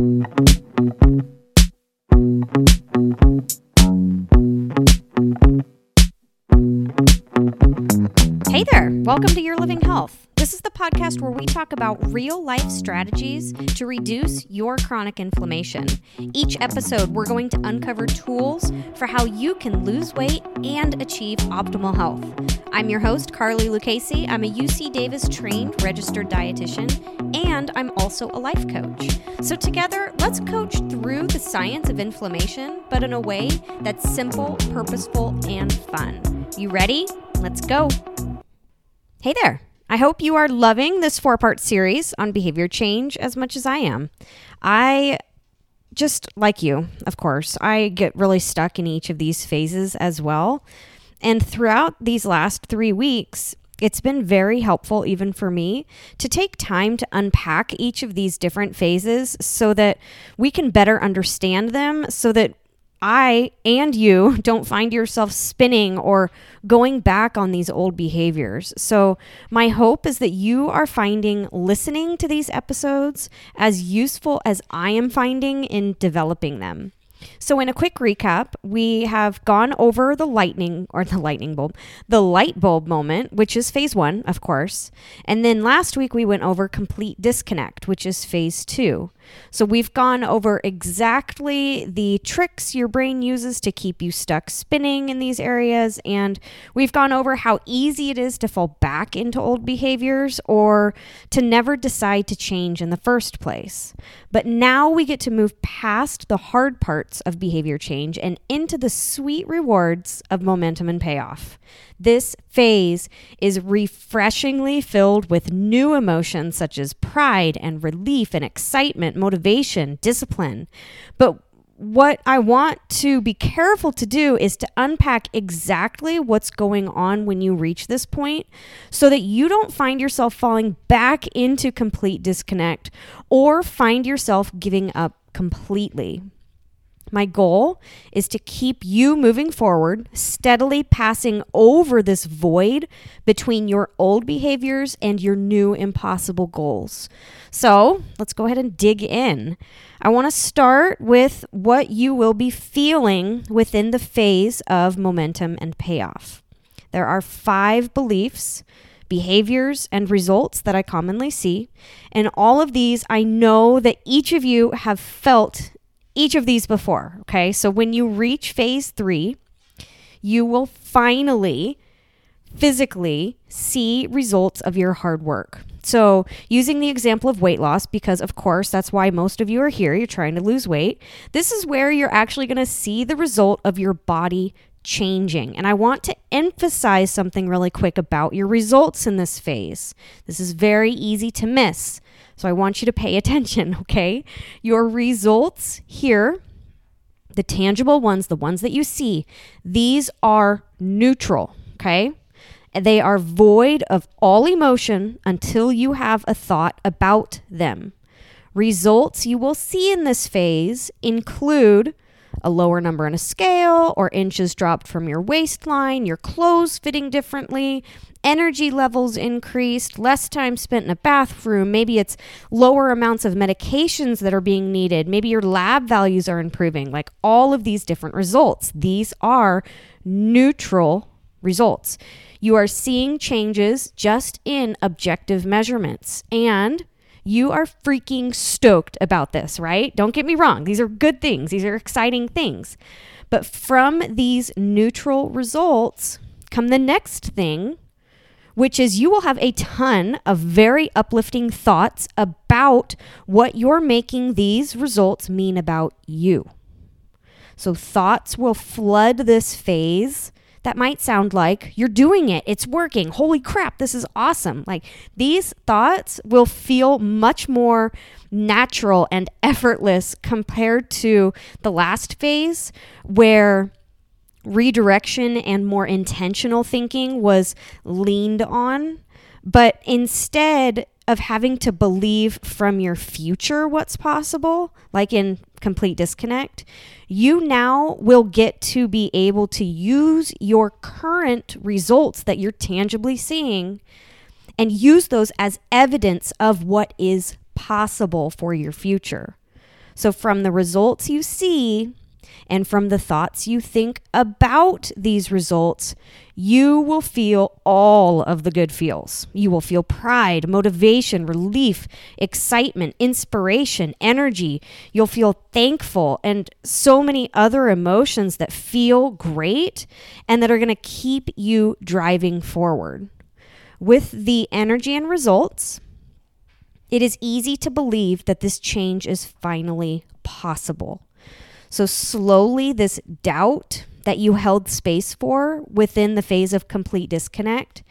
Hey there, welcome to Your Living Health. Podcast where we talk about real life strategies to reduce your chronic inflammation. Each episode, we're going to uncover tools for how you can lose weight and achieve optimal health. I'm your host, Carly Lucchesi. I'm a UC Davis trained registered dietitian, and I'm also a life coach. So, together, let's coach through the science of inflammation, but in a way that's simple, purposeful, and fun. You ready? Let's go. Hey there. I hope you are loving this four part series on behavior change as much as I am. I just like you, of course, I get really stuck in each of these phases as well. And throughout these last three weeks, it's been very helpful, even for me, to take time to unpack each of these different phases so that we can better understand them, so that I and you don't find yourself spinning or going back on these old behaviors. So, my hope is that you are finding listening to these episodes as useful as I am finding in developing them. So, in a quick recap, we have gone over the lightning or the lightning bulb, the light bulb moment, which is phase one, of course. And then last week we went over complete disconnect, which is phase two. So we've gone over exactly the tricks your brain uses to keep you stuck spinning in these areas. And we've gone over how easy it is to fall back into old behaviors or to never decide to change in the first place. But now we get to move past the hard parts of behavior change and into the sweet rewards of momentum and payoff. This phase is refreshingly filled with new emotions such as pride and relief and excitement, motivation, discipline. But what I want to be careful to do is to unpack exactly what's going on when you reach this point so that you don't find yourself falling back into complete disconnect or find yourself giving up completely. My goal is to keep you moving forward, steadily passing over this void between your old behaviors and your new impossible goals. So let's go ahead and dig in. I want to start with what you will be feeling within the phase of momentum and payoff. There are five beliefs behaviors, and results that I commonly see. And all of these, I know that each of you have felt each of these before. Okay. So when you reach phase three, you will finally physically see results of your hard work. So, using the example of weight loss, because of course that's why most of you are here, you're trying to lose weight, this is where you're actually going to see the result of your body changing. And I want to emphasize something really quick about your results in this phase. This is very easy to miss. So I want you to pay attention, okay? Your results here, the tangible ones, the ones that you see, these are neutral, okay? They are void of all emotion until you have a thought about them. Results you will see in this phase include a lower number on a scale or inches dropped from your waistline, your clothes fitting differently, energy levels increased, less time spent in a bathroom, maybe it's lower amounts of medications that are being needed, maybe your lab values are improving, like all of these different results. These are neutral results. You are seeing changes just in objective measurements. And you are freaking stoked about this, right? Don't get me wrong. These are good things, these are exciting things. But from these neutral results come the next thing, which is you will have a ton of very uplifting thoughts about what you're making these results mean about you. So, thoughts will flood this phase that might sound like you're doing it, it's working. Holy crap, this is awesome. Like these thoughts will feel much more natural and effortless compared to the last phase where redirection and more intentional thinking was leaned on. But instead, of having to believe from your future what's possible, like in complete disconnect, you now will get to be able to use your current results that you're tangibly seeing and use those as evidence of what is possible for your future. So, from the results you see and from the thoughts you think about these results, you will feel all of the good feels. You will feel pride, motivation, relief, excitement, inspiration, energy. You'll feel thankful and so many other emotions that feel great and that are going to keep you driving forward. With the energy and results, it is easy to believe that this change is finally possible. So, slowly, this doubt that you held space for within the phase of complete disconnect,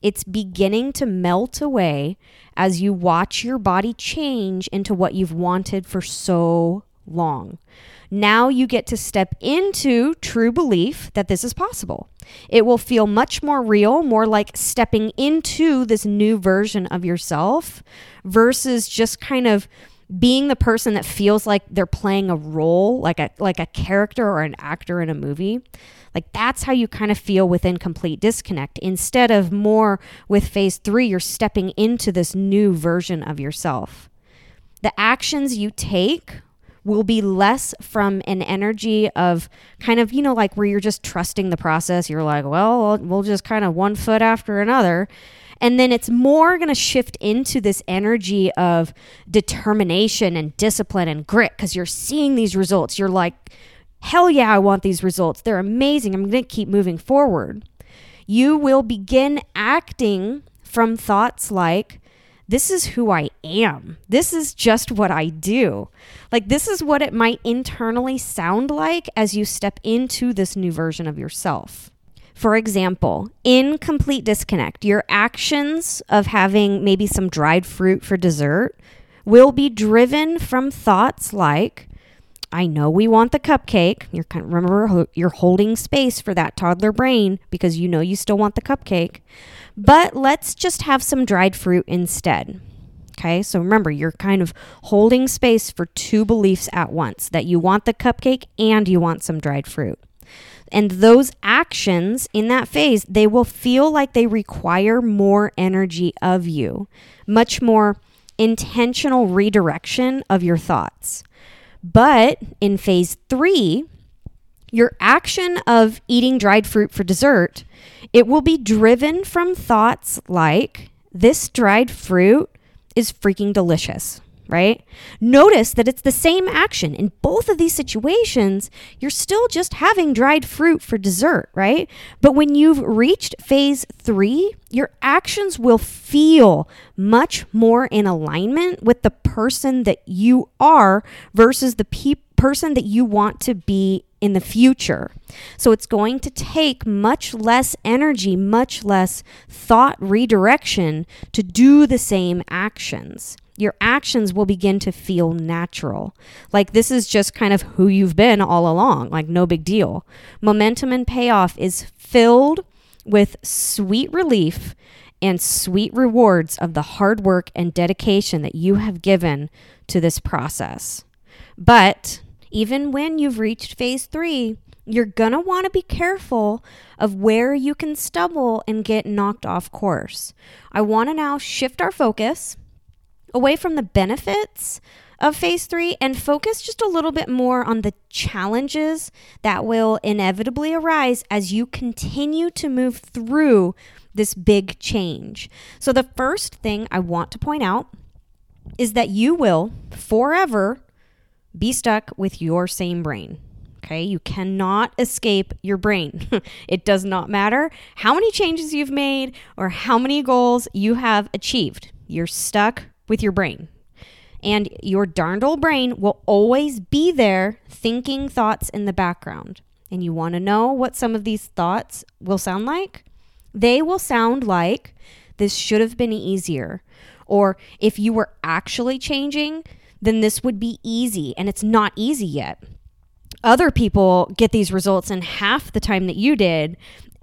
it's beginning to melt away as you watch your body change into what you've wanted for so long. Now you get to step into true belief that this is possible. It will feel much more real, more like stepping into this new version of yourself versus just kind of being the person that feels like they're playing a role, like a like a character or an actor in a movie. Like that's how you kind of feel within complete disconnect. Instead of more with phase 3, you're stepping into this new version of yourself. The actions you take will be less from an energy of kind of, you know, like where you're just trusting the process. You're like, well, we'll just kind of one foot after another. And then it's more going to shift into this energy of determination and discipline and grit because you're seeing these results. You're like, hell yeah, I want these results. They're amazing. I'm going to keep moving forward. You will begin acting from thoughts like, this is who I am. This is just what I do. Like, this is what it might internally sound like as you step into this new version of yourself. For example, in complete disconnect, your actions of having maybe some dried fruit for dessert will be driven from thoughts like, I know we want the cupcake. You're kind of, remember you're holding space for that toddler brain because you know you still want the cupcake. But let's just have some dried fruit instead. Okay, so remember, you're kind of holding space for two beliefs at once that you want the cupcake and you want some dried fruit. And those actions in that phase, they will feel like they require more energy of you, much more intentional redirection of your thoughts. But in phase three, your action of eating dried fruit for dessert, it will be driven from thoughts like, this dried fruit is freaking delicious right? Notice that it's the same action. In both of these situations, you're still just having dried fruit for dessert, right? But when you've reached phase three, your actions will feel much more in alignment with the person that you are versus the pe- person that you want to be in the future. So it's going to take much less energy, much less thought redirection to do the same actions your actions will begin to feel natural. Like this is just kind of who you've been all along, like no big deal. Momentum and payoff is filled with sweet relief and sweet rewards of the hard work and dedication that you have given to this process. But even when you've reached phase three, you're going to want to be careful of where you can stumble and get knocked off course. I want to now shift our focus away from the benefits of phase three and focus just a little bit more on the challenges that will inevitably arise as you continue to move through this big change. So, the first thing I want to point out is that you will forever be stuck with your same brain. Okay, you cannot escape your brain. it does not matter how many changes you've made or how many goals you have achieved. You're stuck with your brain. And your darned old brain will always be there thinking thoughts in the background. And you want to know what some of these thoughts will sound like? They will sound like this should have been easier. Or if you were actually changing, then this would be easy. And it's not easy yet. Other people get these results in half the time that you did,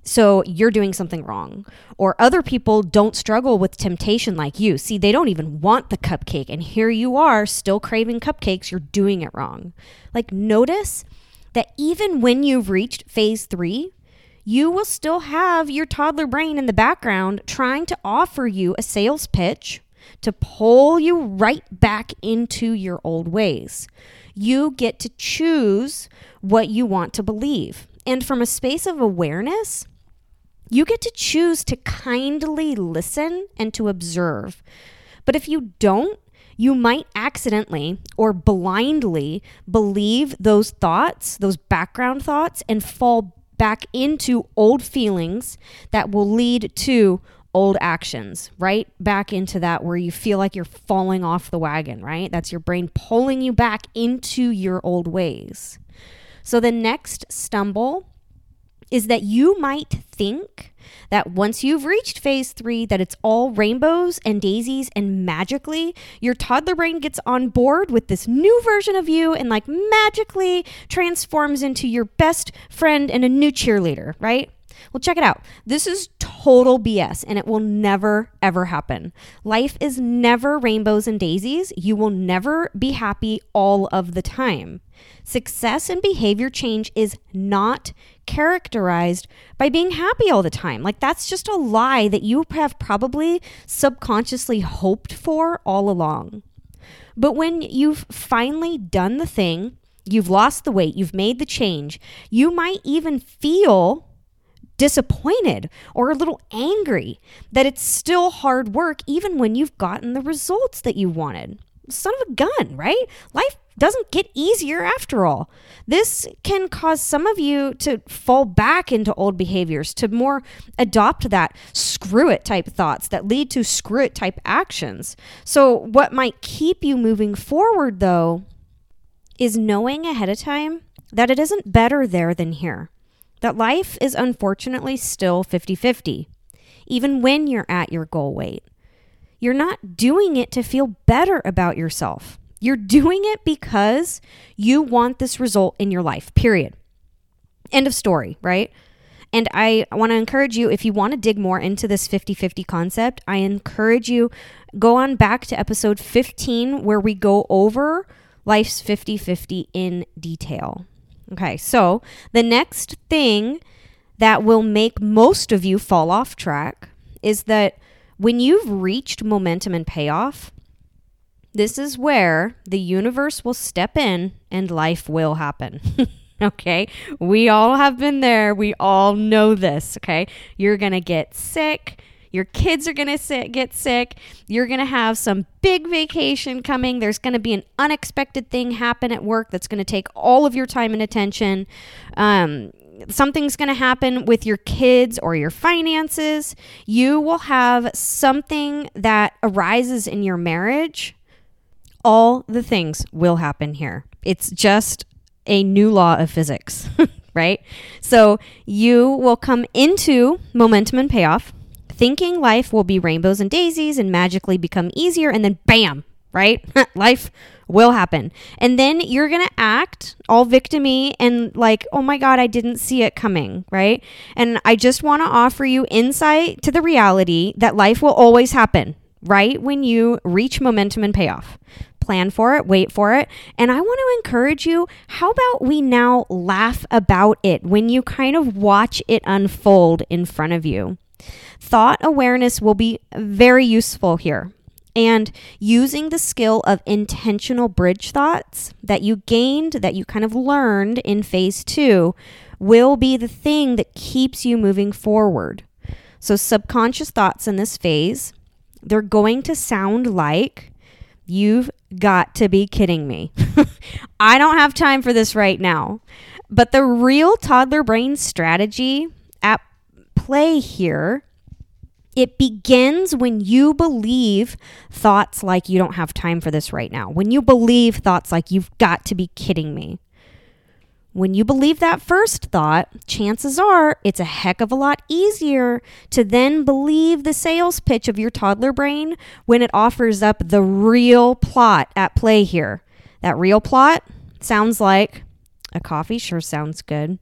so you're doing something wrong. Or other people don't struggle with temptation like you. See, they don't even want the cupcake. And here you are still craving cupcakes. You're doing it wrong. Like, notice that even when you've reached phase three, you will still have your toddler brain in the background trying to offer you a sales pitch to pull you right back into your old ways. You get to choose what you want to believe. And from a space of awareness, you get to choose to kindly listen and to observe. But if you don't, you might accidentally or blindly believe those thoughts, those background thoughts, and fall back into old feelings that will lead to old actions, right? Back into that where you feel like you're falling off the wagon, right? That's your brain pulling you back into your old ways. So the next stumble is that you might think that once you've reached phase three, that it's all rainbows and daisies, and magically your toddler brain gets on board with this new version of you and like magically transforms into your best friend and a new cheerleader, right? Well, check it out. This is total BS and it will never, ever happen. Life is never rainbows and daisies. You will never be happy all of the time. Success and behavior change is not characterized by being happy all the time. Like, that's just a lie that you have probably subconsciously hoped for all along. But when you've finally done the thing, you've lost the weight, you've made the change, you might even feel disappointed or a little angry that it's still hard work even when you've gotten the results that you wanted. Son of a gun, right? Life doesn't get easier after all. This can cause some of you to fall back into old behaviors, to more adopt that screw it type thoughts that lead to screw it type actions. So, what might keep you moving forward though is knowing ahead of time that it isn't better there than here that life is unfortunately still 50 50, even when you're at your goal weight. You're not doing it to feel better about yourself. You're doing it because you want this result in your life, period. End of story, right? And I want to encourage you if you want to dig more into this 50 50 concept, I encourage you go on back to episode 15 where we go over life's 50 50 in detail. Okay, so the next thing that will make most of you fall off track is that when you've reached momentum and payoff, this is where the universe will step in and life will happen. okay? We all have been there. We all know this, okay? You're going to get sick. Your kids are going to get sick. You're going to have some big vacation coming. There's going to be an unexpected thing happen at work that's going to take all of your time and attention. Um, something's going to happen with your kids or your finances. You will have something that arises in your marriage. All the things will happen here. It's just a new law of physics, right? So you will come into momentum and payoff thinking life will be rainbows and daisies and magically become easier, and then bam, right? life will happen. And then you're going to act all victimy and like, oh my God, I didn't see it coming, right? And I just want to offer you insight to the reality that life will always happen right when you reach momentum and payoff. Plan for it, wait for it. And I want to encourage you how about we now laugh about it when you kind of watch it unfold in front of you? Thought awareness will be very useful here. And using the skill of intentional bridge thoughts that you gained, that you kind of learned in phase two, will be the thing that keeps you moving forward. So, subconscious thoughts in this phase, they're going to sound like, You've got to be kidding me. I don't have time for this right now. But the real toddler brain strategy at play here it begins when you believe thoughts like you don't have time for this right now. When you believe thoughts like you've got to be kidding me. When you believe that first thought, chances are it's a heck of a lot easier to then believe the sales pitch of your toddler brain when it offers up the real plot at play here. That real plot sounds like a coffee sure sounds good.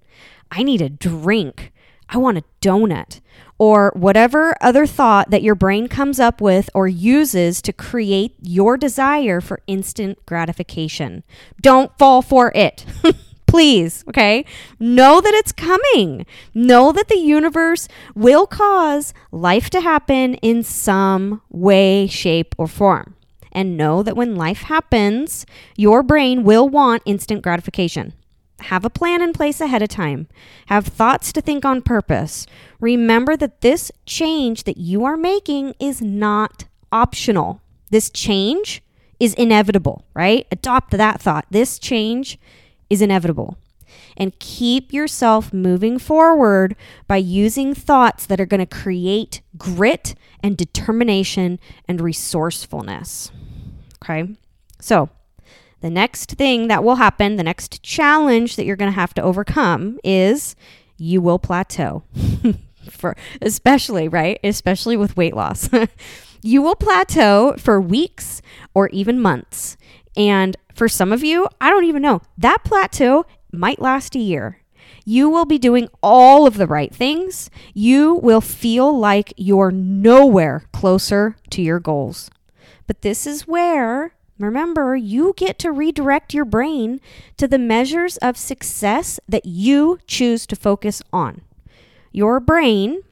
I need a drink. I want a donut, or whatever other thought that your brain comes up with or uses to create your desire for instant gratification. Don't fall for it. Please, okay? Know that it's coming. Know that the universe will cause life to happen in some way, shape, or form. And know that when life happens, your brain will want instant gratification. Have a plan in place ahead of time. Have thoughts to think on purpose. Remember that this change that you are making is not optional. This change is inevitable, right? Adopt that thought. This change is inevitable. And keep yourself moving forward by using thoughts that are going to create grit and determination and resourcefulness. Okay. So, the next thing that will happen, the next challenge that you're going to have to overcome is you will plateau. for especially, right? Especially with weight loss. you will plateau for weeks or even months. And for some of you, I don't even know. That plateau might last a year. You will be doing all of the right things. You will feel like you're nowhere closer to your goals. But this is where Remember, you get to redirect your brain to the measures of success that you choose to focus on. Your brain,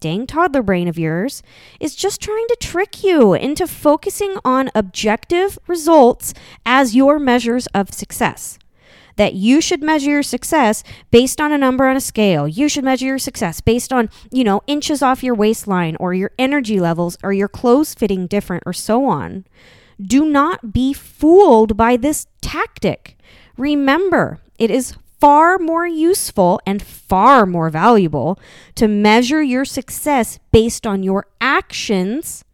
dang toddler brain of yours, is just trying to trick you into focusing on objective results as your measures of success. That you should measure your success based on a number on a scale. You should measure your success based on, you know, inches off your waistline or your energy levels or your clothes fitting different or so on. Do not be fooled by this tactic. Remember, it is far more useful and far more valuable to measure your success based on your actions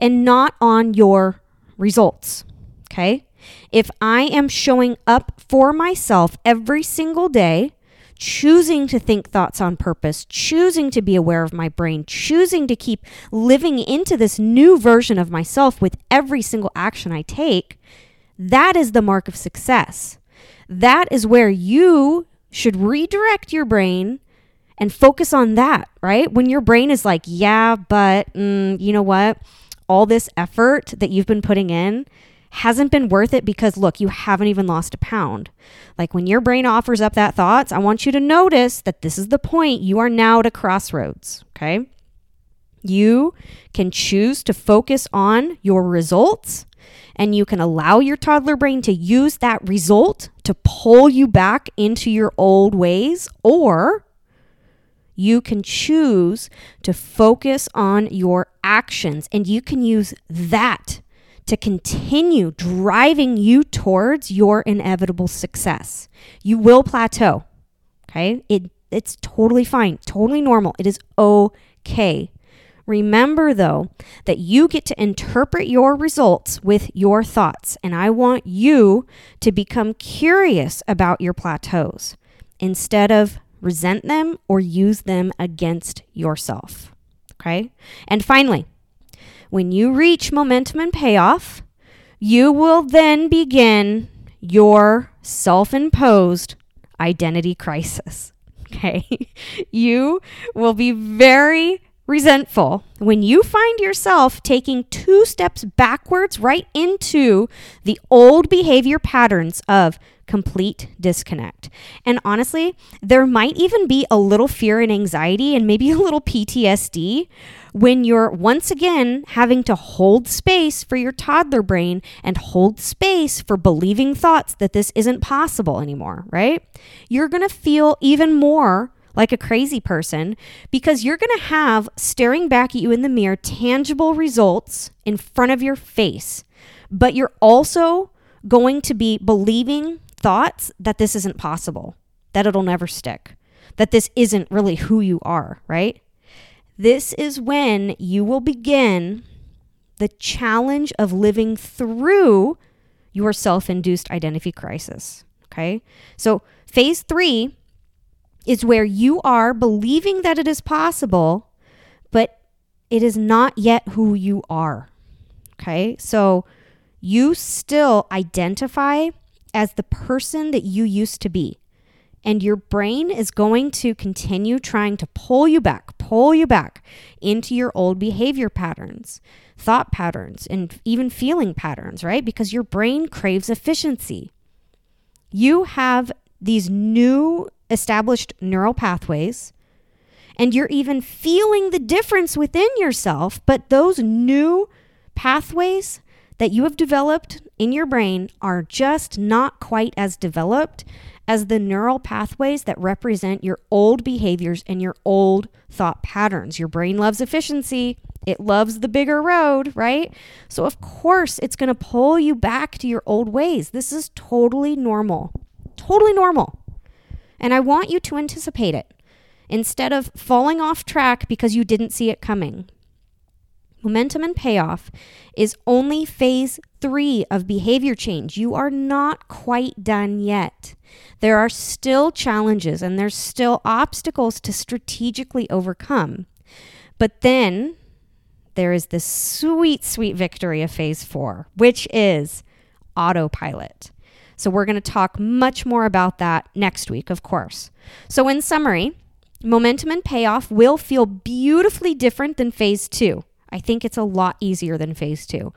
and not on your results. Okay? If I am showing up for myself every single day, choosing to think thoughts on purpose, choosing to be aware of my brain, choosing to keep living into this new version of myself with every single action I take, that is the mark of success. That is where you should redirect your brain and focus on that, right? When your brain is like, yeah, but mm, you know what? All this effort that you've been putting in, hasn't been worth it because look, you haven't even lost a pound. Like when your brain offers up that thoughts, I want you to notice that this is the point. You are now at a crossroads, okay? You can choose to focus on your results and you can allow your toddler brain to use that result to pull you back into your old ways or you can choose to focus on your actions and you can use that to continue driving you towards your inevitable success. You will plateau. Okay? It it's totally fine, totally normal. It is okay. Remember, though, that you get to interpret your results with your thoughts, and I want you to become curious about your plateaus instead of resent them or use them against yourself. Okay? And finally, when you reach momentum and payoff, you will then begin your self imposed identity crisis. Okay. you will be very resentful when you find yourself taking two steps backwards right into the old behavior patterns of complete disconnect. And honestly, there might even be a little fear and anxiety and maybe a little PTSD when you're once again having to hold space for your toddler brain and hold space for believing thoughts that this isn't possible anymore, right? You're going to feel even more like a crazy person because you're going to have staring back at you in the mirror tangible results in front of your face. But you're also going to be believing thoughts that this isn't possible, that it'll never stick, that this isn't really who you are, right? This is when you will begin the challenge of living through your self induced identity crisis. Okay. So, phase three is where you are believing that it is possible, but it is not yet who you are. Okay. So, you still identify as the person that you used to be. And your brain is going to continue trying to pull you back, pull you back into your old behavior patterns, thought patterns, and even feeling patterns, right? Because your brain craves efficiency. You have these new established neural pathways and you're even feeling the difference within yourself, but those new pathways that you have developed in your brain are just not quite as developed as the neural pathways that represent your old behaviors and your old thought patterns. Your brain loves efficiency, it loves the bigger road, right? So, of course, it's going to pull you back to your old ways. This is totally normal. Totally normal. And I want you to anticipate it instead of falling off track because you didn't see it coming. Momentum and payoff is only phase three of behavior change. You are not quite done yet. There are still challenges and there's still obstacles to strategically overcome. But then there is this sweet, sweet victory of phase four, which is autopilot. So we're going to talk much more about that next week, of course. So, in summary, momentum and payoff will feel beautifully different than phase two. I think it's a lot easier than phase two,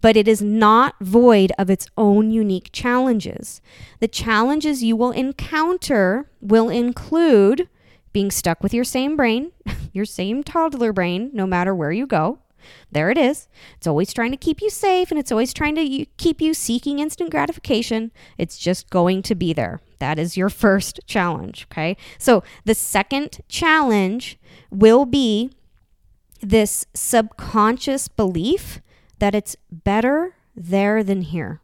but it is not void of its own unique challenges. The challenges you will encounter will include being stuck with your same brain, your same toddler brain, no matter where you go. There it is. It's always trying to keep you safe and it's always trying to keep you seeking instant gratification. It's just going to be there. That is your first challenge. Okay. So the second challenge will be this subconscious belief that it's better there than here.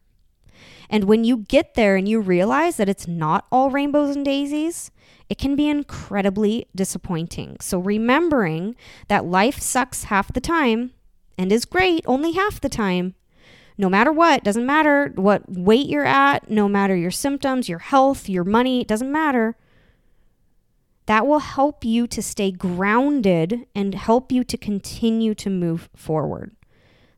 And when you get there and you realize that it's not all rainbows and daisies, it can be incredibly disappointing. So, remembering that life sucks half the time and is great only half the time, no matter what, doesn't matter what weight you're at, no matter your symptoms, your health, your money, it doesn't matter. That will help you to stay grounded and help you to continue to move forward.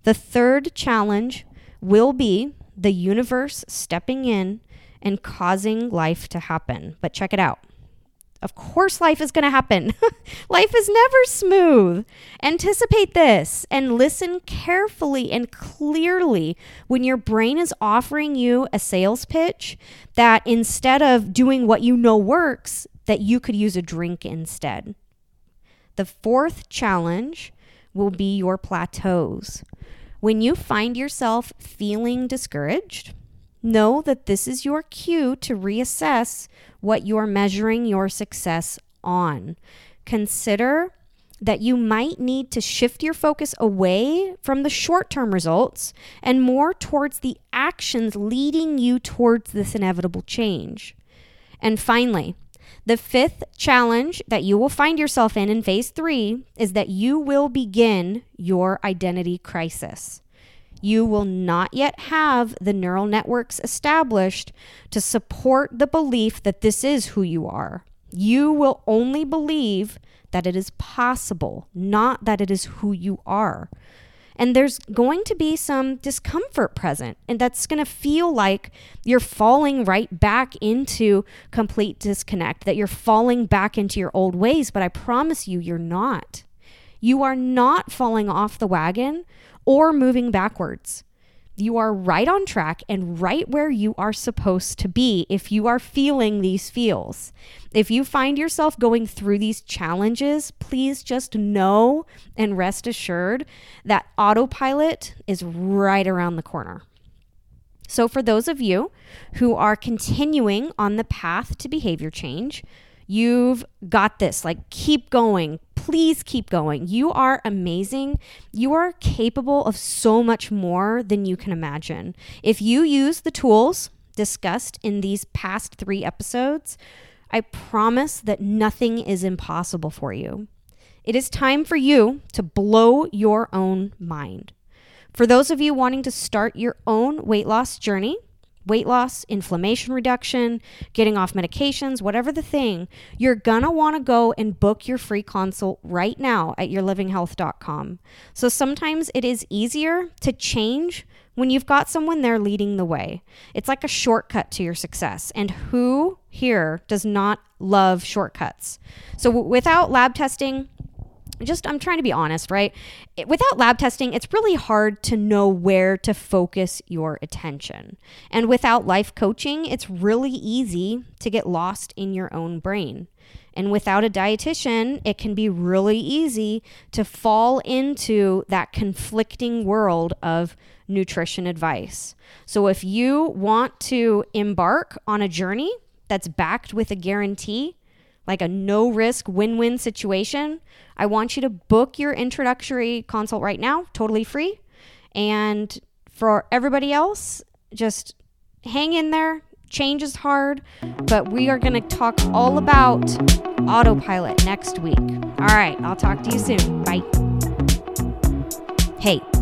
The third challenge will be the universe stepping in and causing life to happen. But check it out. Of course, life is going to happen. life is never smooth. Anticipate this and listen carefully and clearly when your brain is offering you a sales pitch that instead of doing what you know works, that you could use a drink instead. The fourth challenge will be your plateaus. When you find yourself feeling discouraged, know that this is your cue to reassess what you're measuring your success on. Consider that you might need to shift your focus away from the short term results and more towards the actions leading you towards this inevitable change. And finally, the fifth challenge that you will find yourself in in phase three is that you will begin your identity crisis. You will not yet have the neural networks established to support the belief that this is who you are. You will only believe that it is possible, not that it is who you are. And there's going to be some discomfort present. And that's going to feel like you're falling right back into complete disconnect, that you're falling back into your old ways. But I promise you, you're not. You are not falling off the wagon or moving backwards. You are right on track and right where you are supposed to be if you are feeling these feels. If you find yourself going through these challenges, please just know and rest assured that autopilot is right around the corner. So, for those of you who are continuing on the path to behavior change, You've got this. Like, keep going. Please keep going. You are amazing. You are capable of so much more than you can imagine. If you use the tools discussed in these past three episodes, I promise that nothing is impossible for you. It is time for you to blow your own mind. For those of you wanting to start your own weight loss journey, weight loss, inflammation reduction, getting off medications, whatever the thing, you're gonna wanna go and book your free consult right now at yourlivinghealth.com. So sometimes it is easier to change when you've got someone there leading the way. It's like a shortcut to your success. And who here does not love shortcuts? So without lab testing, just I'm trying to be honest, right? It, without lab testing, it's really hard to know where to focus your attention. And without life coaching, it's really easy to get lost in your own brain. And without a dietitian, it can be really easy to fall into that conflicting world of nutrition advice. So if you want to embark on a journey that's backed with a guarantee, like a no risk win win situation, I want you to book your introductory consult right now, totally free. And for everybody else, just hang in there. Change is hard, but we are going to talk all about autopilot next week. All right, I'll talk to you soon. Bye. Hey,